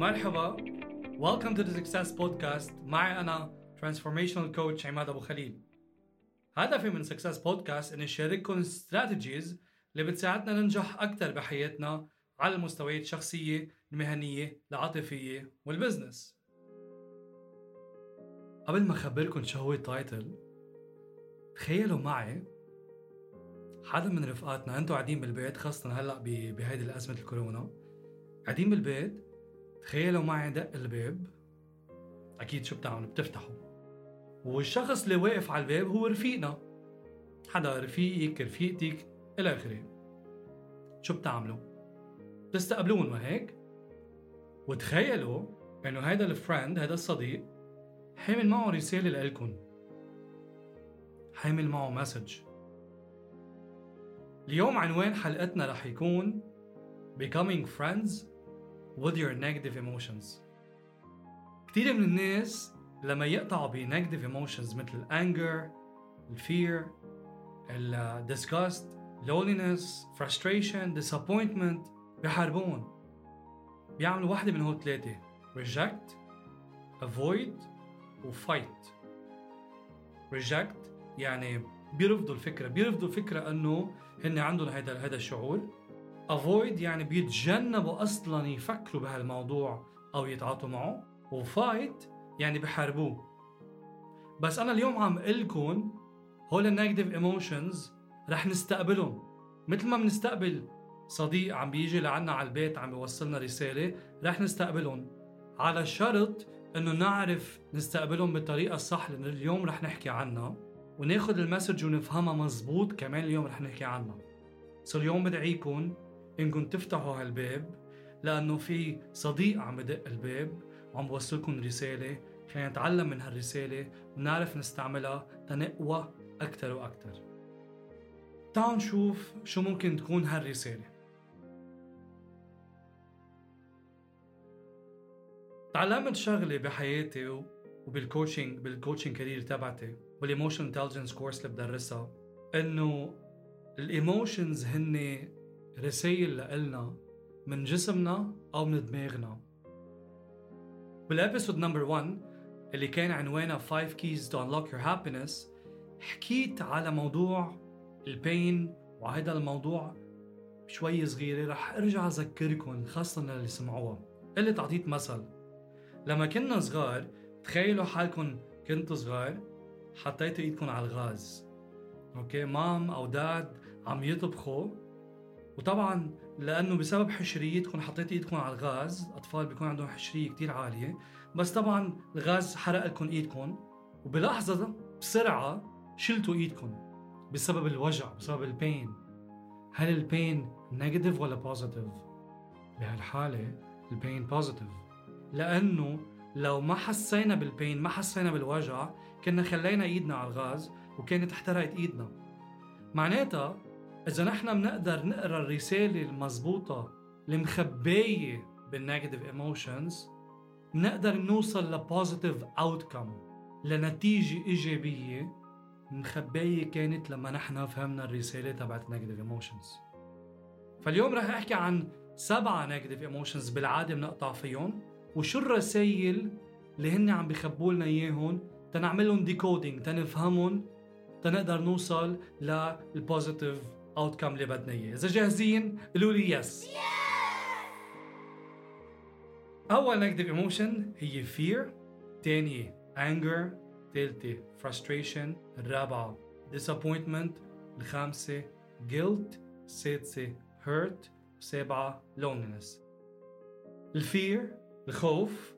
مرحبا. Welcome to the Success Podcast. معي أنا Transformational Coach عماد أبو خليل. هدفي من Success Podcast إني أشارككم strategies اللي بتساعدنا ننجح أكثر بحياتنا على المستويات الشخصية المهنية العاطفية وال business قبل ما أخبركم شو هو ال title تخيلوا معي حدا من رفقاتنا أنتوا قاعدين بالبيت خاصة هلأ بهيدي الأزمة الكورونا قاعدين بالبيت تخيلوا معي دق الباب؟ أكيد شو بتعملوا؟ بتفتحوا. والشخص اللي واقف على الباب هو رفيقنا. حدا رفيقك رفيقتك إلى آخره. شو بتعملوا؟ بتستقبلون ما هيك؟ وتخيلوا إنه هيدا ال friend هيدا الصديق حامل معه رسالة لإلكن. حامل معه message اليوم عنوان حلقتنا رح يكون Becoming Friends with your negative emotions. كثير من الناس لما يقطعوا ب negative emotions مثل ال anger ال fear ال disgust loneliness frustration disappointment بيحاربون. بيعملوا واحدة من هول ثلاثة reject avoid و fight reject يعني بيرفضوا الفكرة. بيرفضوا الفكرة إنه هن عندهم هذا الشعور. Avoid يعني بيتجنبوا أصلا يفكروا بهالموضوع أو يتعاطوا معه و fight يعني بحاربوه. بس أنا اليوم عم لكم هول ال negative emotions رح نستقبلهم. مثل ما بنستقبل صديق عم بيجي لعنا على البيت عم بيوصلنا رسالة رح نستقبلهم. على شرط إنه نعرف نستقبلهم بالطريقة الصح لأنه اليوم رح نحكي عنها وناخد ال message ونفهمها مزبوط كمان اليوم رح نحكي عنها. so اليوم بدعيكم انكم تفتحوا هالباب لأنه في صديق عم بدق الباب وعم بوصلكم رسالة خلينا نتعلم من هالرسالة ونعرف نستعملها تنقوى أكتر وأكتر. تعالوا نشوف شو ممكن تكون هالرسالة. تعلمت شغلة بحياتي وبال coaching بال coaching career تبعتي وال emotional intelligence course اللي بدرسها إنه ال emotions هن رسائل لإلنا من جسمنا أو من دماغنا. بال episode number 1 اللي كان عنوانها 5 keys to unlock your happiness حكيت على موضوع ال pain وهذا الموضوع شوي صغيرة رح أرجع أذكركم خاصة اللي سمعوها. قلت اعطيت مثل لما كنا صغار تخيلوا حالكم كنتوا صغار حطيتوا إيدكم على الغاز. أوكي مام أو داد عم يطبخوا وطبعا لأنه بسبب حشريتكم حطيتوا إيدكم على الغاز أطفال بيكون عندهم حشرية كتير عالية بس طبعا الغاز حرق لكم إيدكم وبلحظة بسرعة شلتوا إيدكم بسبب الوجع بسبب البين. هل ال pain negative ولا positive بهالحالة ال pain positive لأنه لو ما حسينا بال pain ما حسينا بالوجع كنا خلينا إيدنا على الغاز وكانت احترقت إيدنا. معناتها إذا نحن بنقدر نقرأ الرسالة المضبوطه المخبايه بال negative emotions بنقدر نوصل ل positive outcome لنتيجة إيجابية مخبايه كانت لما نحن فهمنا الرسالة تبعت negative emotions فاليوم رح أحكي عن سبعة negative emotions بالعادة بنقطع فيهم وشو الرسائل اللي هن عم بخبوا لنا اياهم تنعملهم decoding تنفهمهم تنقدر نوصل لل positive outcome اللي بدنا إياه. إذا جاهزين قولوا لي yes أول negative emotion هي fear ثانية anger ثالثة frustration الرابعة disappointment الخامسة guilt السادسة hurt السابعة loneliness. الفير الخوف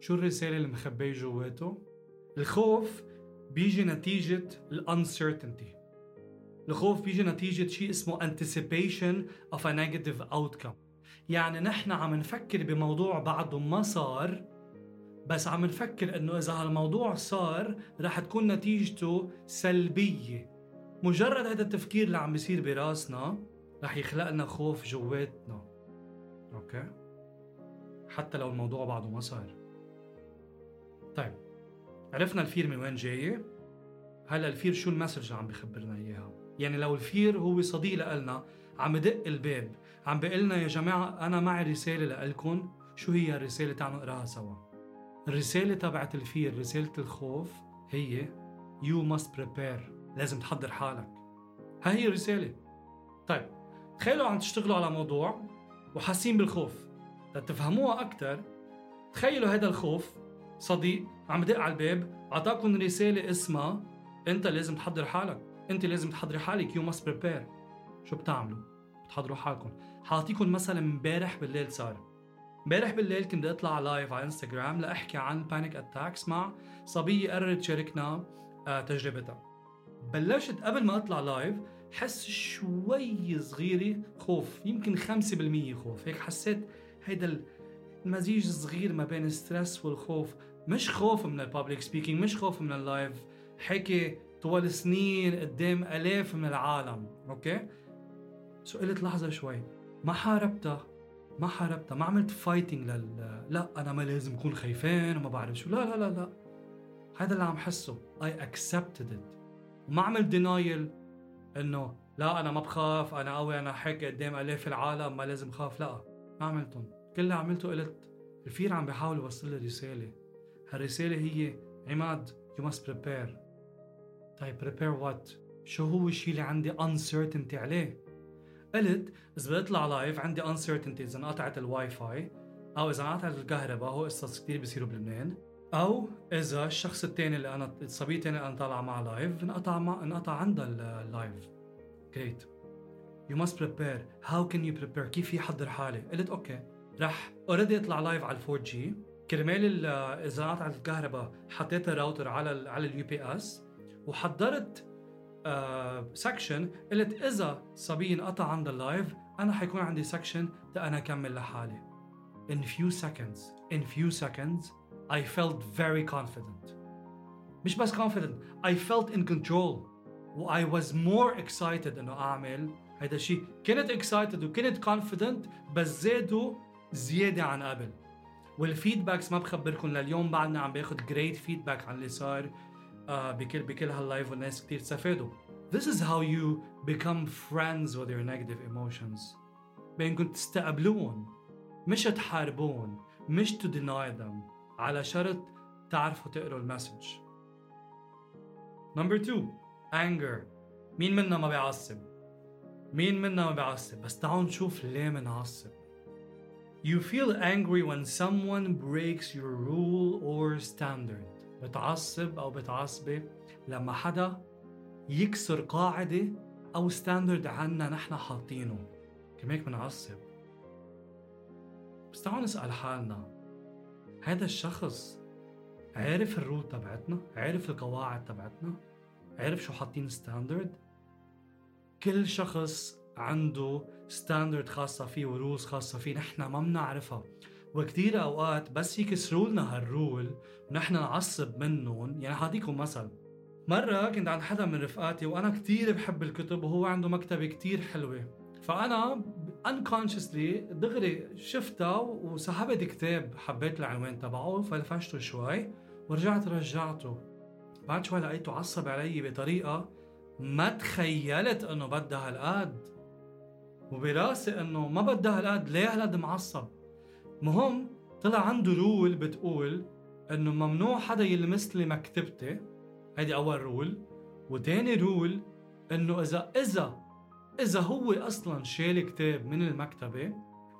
شو الرسالة اللي مخبية جواته؟ الخوف بيجي نتيجة الانسرتينتي الخوف بيجي نتيجة شيء اسمه anticipation of a negative outcome. يعني نحن عم نفكر بموضوع بعده ما صار بس عم نفكر إنه إذا هالموضوع صار رح تكون نتيجته سلبية. مجرد هذا التفكير اللي عم بيصير براسنا رح يخلق لنا خوف جواتنا. okay؟ حتى لو الموضوع بعده ما صار. طيب عرفنا ال fear من وين جاي هلا ال fear شو ال message اللي عم بخبرنا إياها؟ يعني لو ال fear هو صديق لنا عم بدق الباب. عم بيقول لنا يا جماعة أنا معي رسالة لكم شو هي الرسالة تعالوا نقراها سوا. الرسالة تبعت الفير رسالة الخوف هي you must prepare. لازم تحضر حالك. هاي هي الرسالة. طيب تخيلوا عم تشتغلوا على موضوع وحاسين بالخوف. لتفهموها أكثر تخيلوا هذا الخوف صديق عم بدق على الباب أعطاكم رسالة اسمها أنت لازم تحضر حالك. أنت لازم تحضري حالك. you must prepare شو بتعملوا؟ بتحضروا حالكم. حاعطيكم مثلا امبارح بالليل صار امبارح بالليل كنت أطلع live على انستغرام لأحكي عن panic attacks مع صبية قررت تشاركنا آه، تجربتها. بلشت قبل ما أطلع live حس شوي صغيرة خوف يمكن 5% خوف. هيك حسيت هيدا المزيج الصغير ما بين ال stress والخوف. مش خوف من ال public speaking مش خوف من ال live حكي طوال سنين قدام آلاف من العالم okay؟ so قلت لحظة شوي ما حاربتها ما حاربتها ما عملت fighting لل لا أنا ما لازم أكون خايفان وما بعرف شو لا لا لا لا. هذا اللي عم حسه I accepted it. وما عملت denial إنه لا أنا ما بخاف أنا قوي أنا حكي قدام آلاف العالم ما لازم خاف لا. ما عملتهم. كل اللي عملته قلت ال fear عم بيحاول يوصل لي رسالة. هالرسالة هي عماد you must prepare. طيب prepare what شو هو الشيء اللي عندي uncertainty عليه؟ قلت إذا بدي أطلع live عندي uncertainty إذا انقطعت الواي فاي أو إذا انقطعت الكهرباء هو قصص كثير بيصيروا بلبنان. أو إذا الشخص الثاني اللي أنا الصبيه الثانية اللي أنا طالعه معها live انقطع مع انقطع عندها ال live great you must prepare how can you prepare كيف يحضر حالي؟ قلت okay. رح already أطلع live على ال 4G كرمال إذا انقطعت الكهرباء حطيت الراوتر على ال على ال UPS وحضرت section uh, قلت إذا الصبية انقطع عند ال live أنا حيكون عندي section أنا أكمل لحالي. In few seconds in few seconds I felt very confident. مش بس confident I felt in control. و I was more excited إنه أعمل هيدا الشيء كنت excited وكنت confident بس زادوا زيادة عن قبل. وال feedbacks ما بخبركم لليوم بعدنا عم باخذ great feedback عن اللي صار. آه بكل بكل هال live والناس كثير استفادوا This is how you become friends with your negative emotions. بانكم تستقبلوهم مش تحاربوهم مش to deny them على شرط تعرفوا تقروا ال message. number 2 anger. مين منا ما بيعصب؟ مين منا ما بيعصب؟ بس تعالوا نشوف ليه منعصب. You feel angry when someone breaks your rule or standard. بتعصب أو بتعصبي لما حدا يكسر قاعدة أو standard عنا نحن حاطينه. كمان بنعصب بس تعالوا نسأل حالنا. هذا الشخص عارف ال rule تبعتنا؟ عارف القواعد تبعتنا؟ عارف شو حاطين standard كل شخص عنده standard خاصة فيه و rules خاصة فيه نحن ما بنعرفها وكثير أوقات بس يكسروا لنا هال rule ونحن نعصب منهم. يعني حأعطيكم مثل. مرة كنت عند حدا من رفقاتي وأنا كثير بحب الكتب وهو عنده مكتبة كثير حلوة. فأنا unconsciously دغري شفتها وسحبت كتاب حبيت العنوان تبعه فلفشته شوي ورجعت رجعته. بعد شوي لقيته عصب علي بطريقة ما تخيلت إنه بدها هالقد وبراسي إنه ما بدها هالقد ليه هالقد معصب؟ مهم طلع عنده rule بتقول إنه ممنوع حدا يلمس لي مكتبتي. هيدي أول rule وتاني rule إنه إذا إذا إذا هو أصلا شال كتاب من المكتبة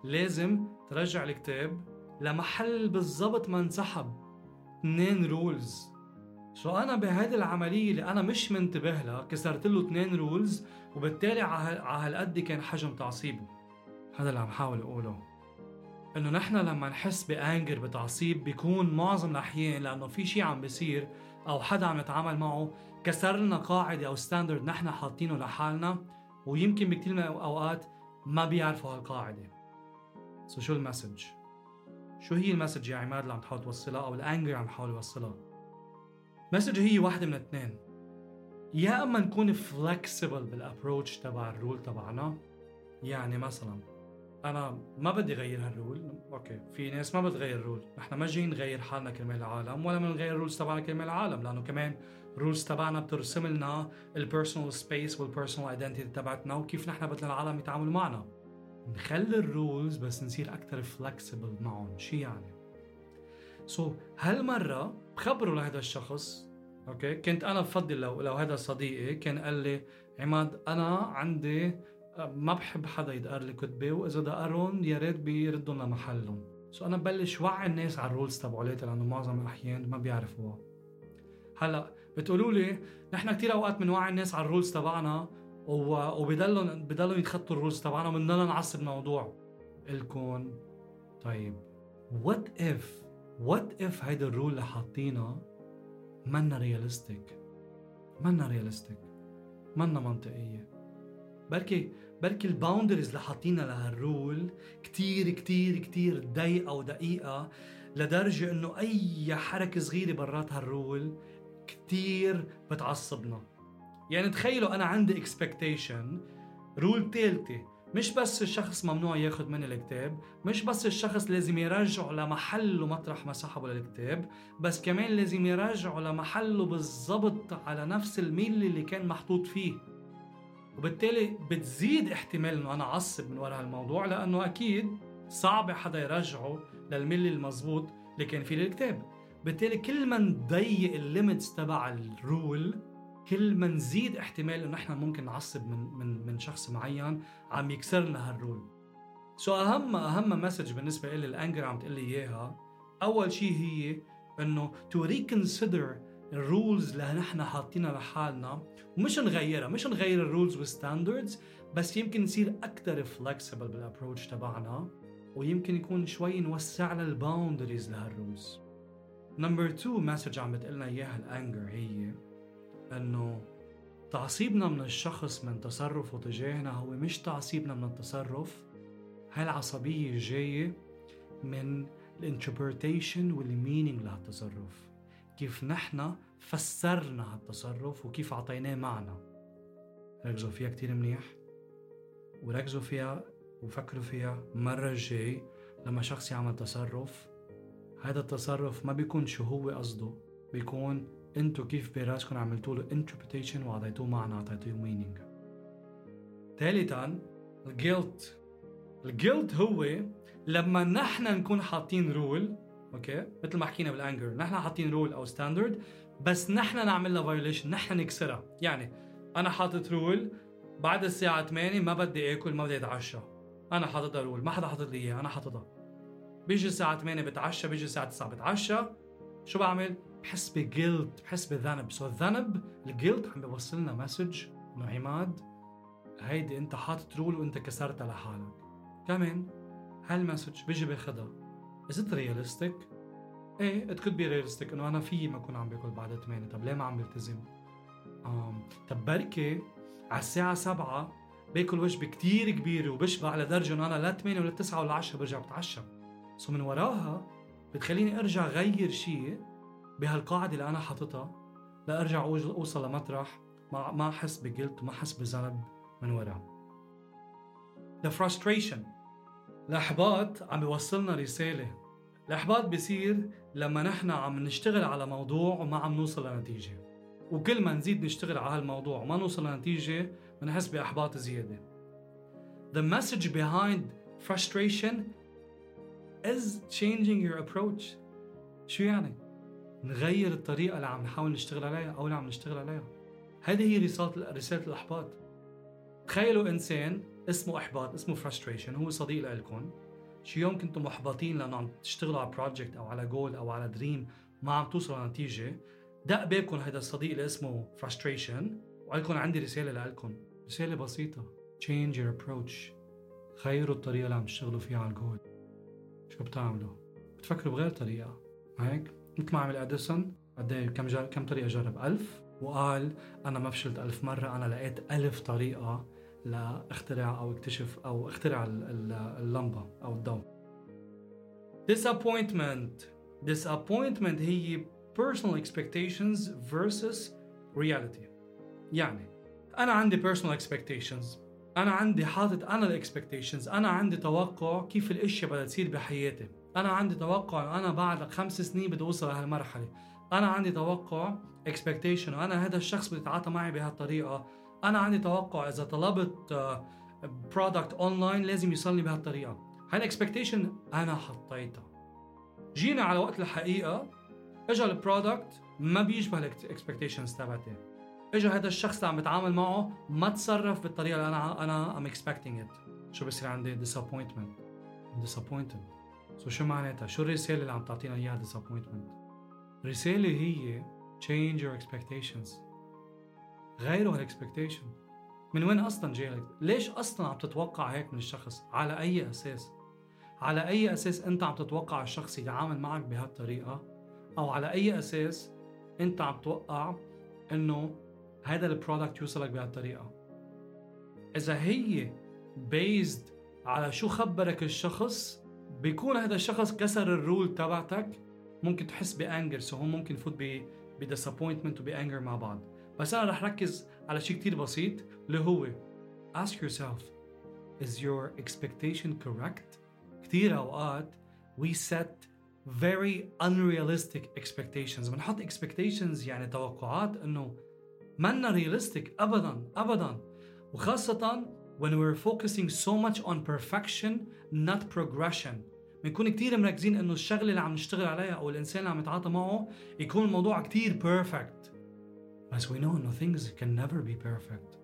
لازم ترجع الكتاب لمحل بالضبط ما انسحب. اثنين rules so أنا بهيدي العملية اللي أنا مش منتبه لها كسرت له اثنين rules وبالتالي على هالقد كان حجم تعصيبه. هذا اللي عم حاول أقوله. إنه نحن لما نحس ب anger بتعصيب بيكون معظم الأحيان لأنه في شيء عم بيصير أو حدا عم يتعامل معه كسر لنا قاعدة أو standard نحن حاطينه لحالنا ويمكن بكثير من الأوقات ما بيعرفوا هالقاعدة. so شو ال message؟ شو هي ال message يا عماد اللي عم تحاول توصلها أو ال anger عم تحاول توصلها message هي واحدة من اثنين. يا إما نكون flexible بال approach تبع ال rule تبعنا يعني مثلا أنا ما بدي غير هال rule. okay في ناس ما بتغير ال rule نحن ما جايين نغير حالنا كرمال العالم ولا بنغير ال rules تبعنا كرمال العالم لأنه كمان ال rules تبعنا بترسم لنا ال personal space وال personal identity تبعتنا وكيف نحن بدنا العالم يتعاملوا معنا. نخلي ال rules بس نصير أكثر flexible معهم شو يعني. so so, هالمرة بخبره لهذا الشخص. okay كنت أنا بفضل لو لو هذا صديقي كان قال لي عماد أنا عندي ما بحب حدا يدقر لي كتبي وإذا دقرهم يا ريت بيردهم لمحلهم. so أنا ببلش وعي الناس على ال rules تبعولاتي لأنه معظم الأحيان ما بيعرفوها. هلأ بتقولوا لي نحن كثير أوقات بنوعي الناس على ال rules تبعنا وبضلهم بضلوا يتخطوا ال rules تبعنا وبنضلنا نعصب الموضوع. الكون طيب what if what if هيدا ال rule اللي حاطينها منا realistic منا realistic منا منطقية. بركي بركي ال boundaries اللي حاطينها لهال rule كتير كتير كتير ضيقة ودقيقة لدرجة إنه أي حركة صغيرة برات هال rule كتير بتعصبنا. يعني تخيلوا أنا عندي expectation rule ثالثه مش بس الشخص ممنوع ياخذ مني الكتاب مش بس الشخص لازم يرجعه لمحله مطرح ما سحبه للكتاب بس كمان لازم يرجعه لمحله بالضبط على نفس الميل اللي كان محطوط فيه. وبالتالي بتزيد احتمال إنه أنا أعصب من وراء هالموضوع لأنه أكيد صعب حدا يرجعه للملي المزبوط اللي كان فيه الكتاب بالتالي كل ما نضيق ال limits تبع ال rule كل ما نزيد احتمال إنه نحن ممكن نعصب من من من شخص معين عم يكسر لنا هال rule so أهم أهم message بالنسبة لي ال anger عم تقول لي إياها أول شيء هي إنه to reconsider ال rules اللي نحن حاطينها لحالنا. ومش نغيرها مش نغير ال rules وال standards بس يمكن نصير أكثر flexible بال approach تبعنا ويمكن يكون شوي نوسع لنا ال boundaries لهال rules number 2 message عم بتقلنا إياها ال anger هي إنه تعصيبنا من الشخص من تصرفه تجاهنا هو مش تعصيبنا من التصرف. هاي العصبية جاية من ال interpretation وال meaning لهالتصرف. كيف نحن فسرنا هالتصرف وكيف عطيناه معنى. ركزوا فيها كتير منيح وركزوا فيها وفكروا فيها مرة الجاي لما شخص يعمل تصرف. هذا التصرف ما بيكون شو هو قصده بيكون انتو كيف براسكم عملتوا له interpretation واعطيتوه معنى اعطيتوه meaning. ثالثا ال guilt ال guilt هو لما نحن نكون حاطين rule okay؟ مثل ما حكينا بال anger نحن حاطين rule أو standard بس نحن نعمل لها violation نحن نكسرها. يعني أنا حاطط rule بعد الساعة 8 ما بدي آكل ما بدي أتعشى. أنا حاططها rule ما حدا حاطط لي إياها أنا حاططها. بيجي الساعة 8 بتعشى بيجي الساعة 9 بتعشى. شو بعمل؟ بحس ب guilt بحس بذنب so الذنب ال guilt عم بيوصل لنا message إنه عماد هيدي أنت حاطط rule وأنت كسرتها لحالك. كمان هال message بيجي باخدها is it realistic؟ إيه it could be realistic إنه أنا في ما أكون عم باكل بعد 8 طب ليه ما عم بلتزم؟ آم. طب بركي على الساعة 7 باكل وجبة كتير كبيرة وبشبع لدرجة إنه أنا لا 8 ولا 9 ولا 10 برجع بتعشى so من وراها بتخليني أرجع غير شيء بهالقاعدة اللي أنا حاططها لأرجع أوصل لمطرح ما ما أحس ب guilt وما أحس بذنب من ورا. The frustration الإحباط عم بيوصلنا رسالة. الإحباط بيصير لما نحن عم نشتغل على موضوع وما عم نوصل لنتيجة. وكل ما نزيد نشتغل على هالموضوع وما نوصل لنتيجة بنحس بإحباط زيادة. The message behind frustration is changing your approach. شو يعني؟ نغير الطريقة اللي عم نحاول نشتغل عليها أو اللي عم نشتغل عليها. هذه هي رسالة رسالة الإحباط. تخيلوا إنسان اسمه إحباط اسمه frustration هو صديق لكم شي يوم كنتم محبطين لأنه عم تشتغلوا على project أو على جول أو على dream ما عم توصلوا لنتيجة دق بالكم هذا الصديق اللي اسمه frustration وقال لكم عندي رسالة لكم رسالة بسيطة. Change your approach. غيروا الطريقة اللي عم تشتغلوا فيها على الجول شو بتعملوا؟ بتفكروا بغير طريقة. هيك؟ مثل ما عمل أديسون قد إيه؟ كم جر... كم طريقة جرب؟ ألف. وقال أنا ما فشلت ألف مرة أنا لقيت ألف طريقة لاخترع أو اكتشف أو اخترع اللمبة أو الضوء. Disappointment. Disappointment هي personal expectations versus reality. يعني أنا عندي personal expectations. أنا عندي حاطط أنا الاكسبكتيشنز أنا عندي توقع كيف الأشياء بدها تصير بحياتي. أنا عندي توقع أنا بعد خمس سنين بدي أوصل لهالمرحلة. أنا عندي توقع expectation وأنا هذا الشخص بده يتعاطى معي بهالطريقة. أنا عندي توقع إذا طلبت product online لازم يوصلني بهالطريقة. هاي ال expectation أنا حطيتها. جينا على وقت الحقيقة اجى ال product ما بيشبه ال expectations تبعتي اجى هذا الشخص اللي عم بتعامل معه ما تصرف بالطريقة اللي أنا أنا am expecting it شو بصير عندي؟ disappointment. disappointed so شو معناتها؟ شو الرسالة اللي عم تعطينا إياها disappointment الرسالة هي change your expectations. غيروا هال expectation من وين أصلا جاي ليش أصلا عم تتوقع هيك من الشخص؟ على أي أساس؟ على أي أساس أنت عم تتوقع الشخص يتعامل معك بهالطريقة؟ أو على أي أساس أنت عم توقع إنه هذا ال product يوصلك بهالطريقة؟ إذا هي based على شو خبرك الشخص بيكون هذا الشخص كسر ال rule تبعتك؟ ممكن تحس ب anger so هو ممكن يفوت ب disappointment وب anger مع بعض. بس أنا رح ركز على شيء كتير بسيط اللي هو ask yourself is your expectation correct? كتير أوقات we set very unrealistic expectations. بنحط expectations يعني توقعات إنه منا realistic ابدا ابدا. وخاصة when we're focusing so much on perfection not progression. بنكون كتير مركزين إنه الشغلة اللي عم نشتغل عليها أو الإنسان اللي عم نتعاطى معه يكون الموضوع كتير perfect. بس we know انه things can never be perfect.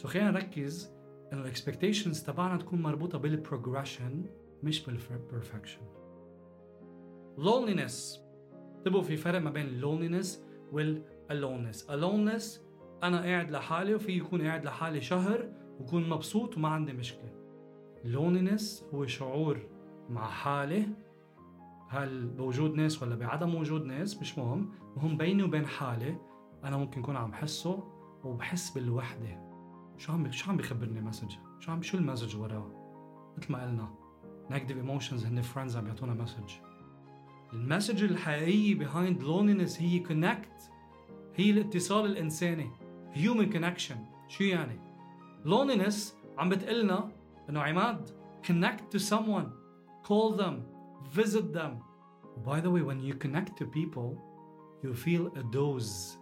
So خلينا نركز. انه ال expectations تبعنا تكون مربوطة بال progression مش بال perfection loneliness. انتبهوا في فرق ما بين loneliness وال aloneness aloneness أنا قاعد لحالي وفي يكون قاعد لحالي شهر وكون مبسوط وما عندي مشكلة. Loneliness هو شعور مع حالي. هل بوجود ناس ولا بعدم وجود ناس؟ مش مهم. مهم بيني وبين حالي. أنا ممكن اكون عم حسه وبحس بالوحدة. شو عم شو عم بيخبرني message؟ شو عم شو ال message وراه؟ مثل ما قلنا نيجاتيف ايموشنز هن فريندز عم بيعطونا مسج. المسج الحقيقي behind loneliness هي connect هي الاتصال الإنساني human connection. شو يعني؟ loneliness عم بتقلنا إنه عماد connect to someone call them visit them. By the way when you connect to people you feel a dose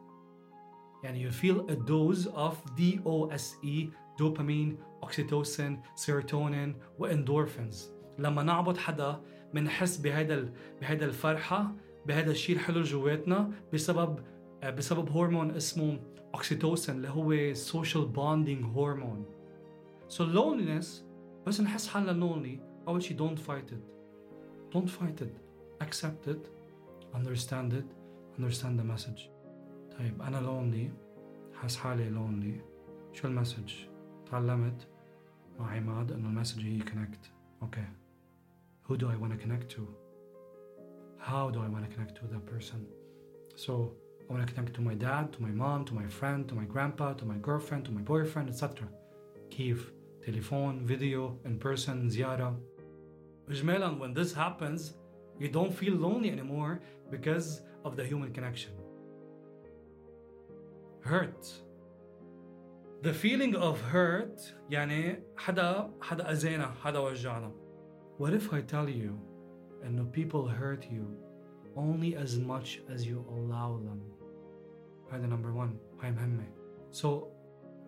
يعني you feel a dose of DOSE dopamine oxytocin serotonin واندورفينز لما نعبط حدا بنحس بهيدا بهيدا الفرحه بهذا الشيء الحلو جواتنا بسبب بسبب هرمون اسمه اوكسيتوسين اللي هو social bonding هرمون so loneliness بس نحس حالنا lonely اول شيء don't fight it don't fight it accept it understand it understand the message طيب انا lonely حاس حالي lonely شو المسج تعلمت مع عماد انه المسج هي connect اوكي okay. who do I want to connect to? How do I want to connect to that person? So I want to connect to my dad, to my mom, to my friend, to my grandpa, to my girlfriend, to my boyfriend, etc. كيف؟ telephone, video, in person, زيارة. إجمالا when this happens, you don't feel lonely anymore because of the human connection. Hurt. The feeling of hurt يعني حدا حدا أذينا حدا وجعنا what if I tell you and people hurt you only as much as you allow them? هذا number one هاي مهمة. So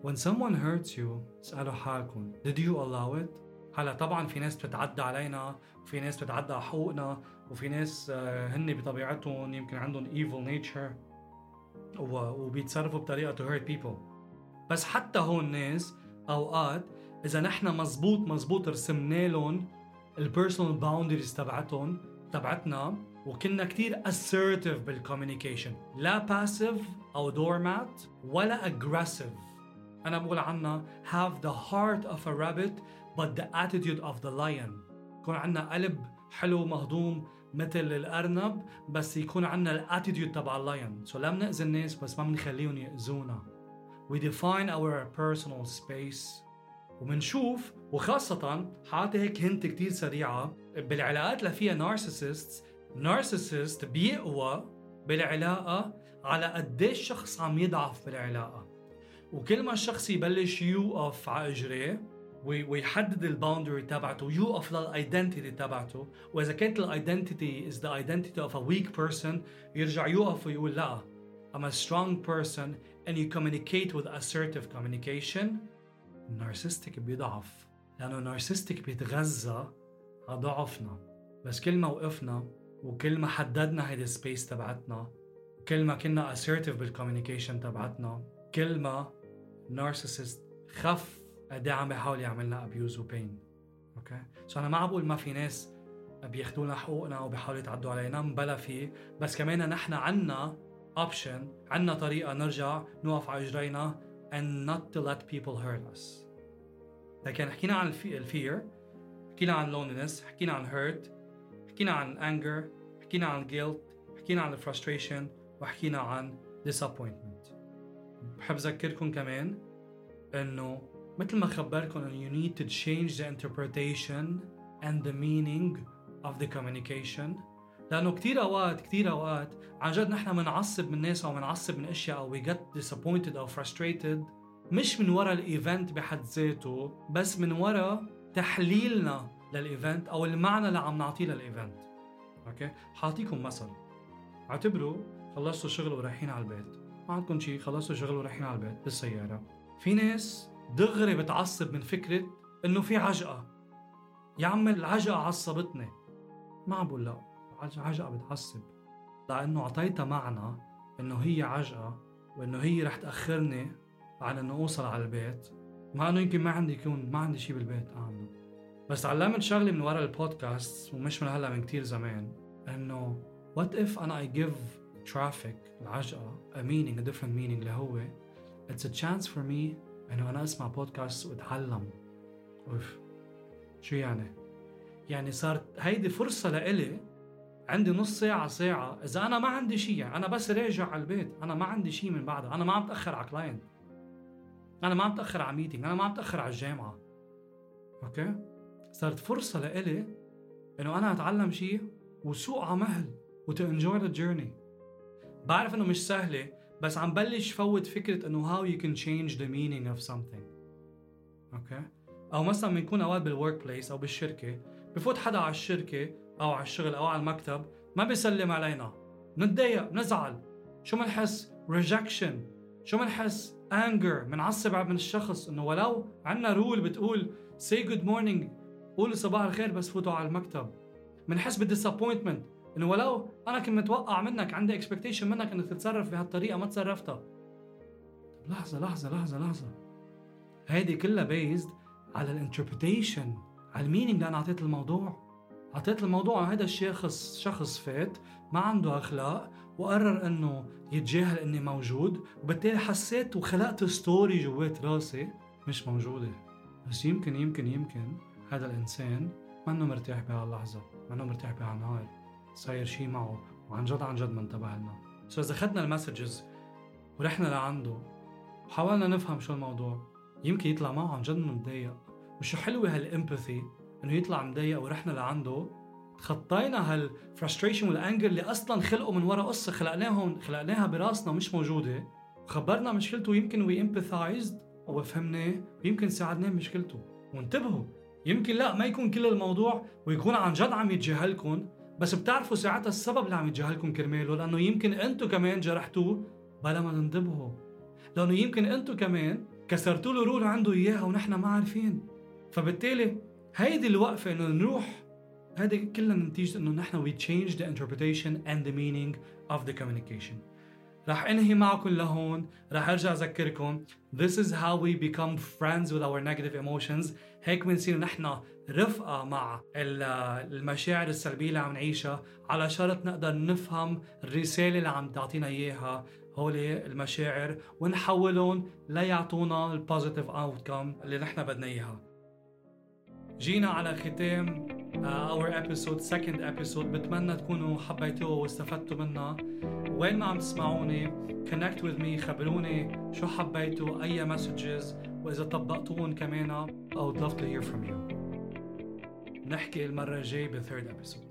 when someone hurts you اسألوا حالكم did you allow it؟ هلا طبعا في ناس بتتعدى علينا وفي ناس بتتعدى على حقوقنا وفي ناس هن بطبيعتهم يمكن عندهم evil nature وبيتصرفوا بطريقة to hurt people. بس حتى هون الناس أوقات إذا نحن مزبوط مزبوط رسمنا لهم ال personal boundaries تبعتهم تبعتنا وكنا كتير assertive بال communication لا passive أو doormat ولا aggressive. أنا بقول عنا have the heart of a rabbit but the attitude of the lion. يكون عنا قلب حلو مهضوم مثل الأرنب بس يكون عنا ال attitude تبع ال lion. so لا بنأذي الناس بس ما بنخليهم يأذونا. We define our personal space. ومنشوف وخاصة حاطي هيك hint كتير سريعة بالعلاقات اللي فيها narcissist narcissist بيقوى بالعلاقة على قديش الشخص عم يضعف بالعلاقة. وكل ما الشخص يبلش يوقف على إجريه ويحدد ال boundary تبعته. يوقف لل identity تبعته. وإذا كانت ال identity is the identity of a weak person يرجع يوقف ويقول لا I'm a strong person and you communicate with assertive communication. ال narcissistic بيضعف. لأنه ال narcissistic بيتغذى. على ضعفنا بس كل ما وقفنا. وكل ما حددنا هيدي ال space تبعتنا. كل ما كنا assertive بال communication تبعتنا. كل ما narcissist خف. قد إيه عم بيحاول يعملنا abuse وبين okay so أنا ما عم بقول ما في ناس بياخذوا لنا حقوقنا وبيحاولوا يتعدوا علينا بلا في. بس كمان نحن عنا option عنا طريقة نرجع نوقف على إجرينا and not to let people hurt us. لكن حكينا عن الفير حكينا عن loneliness حكينا عن hurt حكينا عن anger حكينا عن guilt حكينا عن frustration وحكينا عن disappointment. بحب أذكركم كمان إنه مثل ما خبركم إنه you need to change the interpretation and the meaning of the communication. لأنه كثير اوقات كثير أوقات عن جد نحن بنعصب من ناس أو بنعصب من أشياء أو we get disappointed أو frustrated مش من وراء ال event بحد ذاته بس من وراء تحليلنا لل event أو المعنى اللي عم نعطيه لل event okay؟ حاعطيكم مثل. اعتبروا خلصتوا شغل ورايحين على البيت. ما عندكم شيء خلصتوا شغل ورايحين على البيت بالسيارة. في ناس دغري بتعصب من فكرة إنه في عجقة. يا عم العجقة عصبتني. ما عم بقول لا عجقة بتعصب. لأنه أعطيتها معنى إنه هي عجقة وإنه هي رح تأخرني عن إنه أوصل على البيت. مع إنه يمكن ما عندي يكون ما عندي شيء بالبيت أعمله. بس تعلمت شغلة من ورا البودكاست ومش من هلأ من كتير زمان إنه what if أنا I give traffic العجقه a meaning a different meaning اللي هو it's a chance for me إنه أنا أسمع بودكاست وأتعلم. أوف. شو يعني؟ يعني صارت هيدي فرصة لإلي عندي نص ساعة ساعة. إذا أنا ما عندي شيء يعني أنا بس راجع على البيت أنا ما عندي شيء من بعدها. أنا ما عم تأخر على client أنا ما عم تأخر على meeting أنا ما عم تأخر على الجامعة. okay؟ صارت فرصة لإلي إنه أنا أتعلم شيء وسوق على مهل و to enjoy the journey بعرف إنه مش سهلة بس عم بلش فوت فكرة إنه how you can change the meaning of something. okay أو مثلا بنكون أوقات بال workplace أو بالشركة بفوت حدا على الشركة أو على الشغل أو على المكتب ما بيسلم علينا. نتضايق نزعل شو بنحس rejection. شو بنحس anger. بنعصب من الشخص إنه ولو عندنا rule بتقول say good morning قولوا صباح الخير بس فوتوا على المكتب. بنحس بال disappointment انه ولو أنا كنت متوقع منك عندي expectation منك إنك تتصرف بهالطريقة ما تصرفتها. لحظة لحظة لحظة لحظة. هيدي كلها based على ال interpretation على ال meaning اللي أنا أعطيت الموضوع أعطيت الموضوع هذا الشخص شخص فات ما عنده أخلاق وقرر إنه يتجاهل إني موجود. وبالتالي حسيت وخلقت story جوات راسي مش موجودة. بس يمكن يمكن يمكن هذا الإنسان منه مرتاح بهاللحظة منه مرتاح بهالنهار صاير شيء معه وعن جد عن جد ما انتبه لنا. so إذا اخذنا ال message ورحنا لعنده وحاولنا نفهم شو الموضوع يمكن يطلع معه عن جد متضايق. وشو حلوة هال empathy إنه يطلع مضايق ورحنا لعنده. تخطينا هال frustration وال anger اللي أصلا خلقوا من ورا قصة خلقناهم خلقناها براسنا مش موجودة. وخبرنا مشكلته يمكن we empathized وفهمناه ويمكن ساعدناه بمشكلته. وانتبهوا يمكن لا ما يكون كل الموضوع ويكون عن جد عم يتجاهلكم بس بتعرفوا ساعتها السبب اللي عم يتجاهلكم كرماله لأنه يمكن أنتم كمان جرحتوه بلا ما تنتبهوا لأنه يمكن أنتم كمان كسرتوا له رول عنده إياها ونحن ما عارفين. فبالتالي هيدي الوقفة إنه نروح هذه كلها نتيجة إنه نحن we change the interpretation and the meaning of the communication. رح انهي معكم لهون رح ارجع اذكركم. This is how we become friends with our negative emotions. هيك بنصير نحن رفقة مع المشاعر السلبية اللي عم نعيشها على شرط نقدر نفهم الرسالة اللي عم تعطينا إياها. هولي المشاعر ونحولهم ليعطونا ال positive outcome اللي نحن بدنا إياها. جينا على ختام. our episode second episode بتمنى تكونوا حبيتوها واستفدتوا منها وين ما عم تسمعوني connect with me خبروني شو حبيتوا أي messages وإذا طبقتوهم كمان I would love to hear from you. نحكي المرة الجاي بالثيرد ابيسود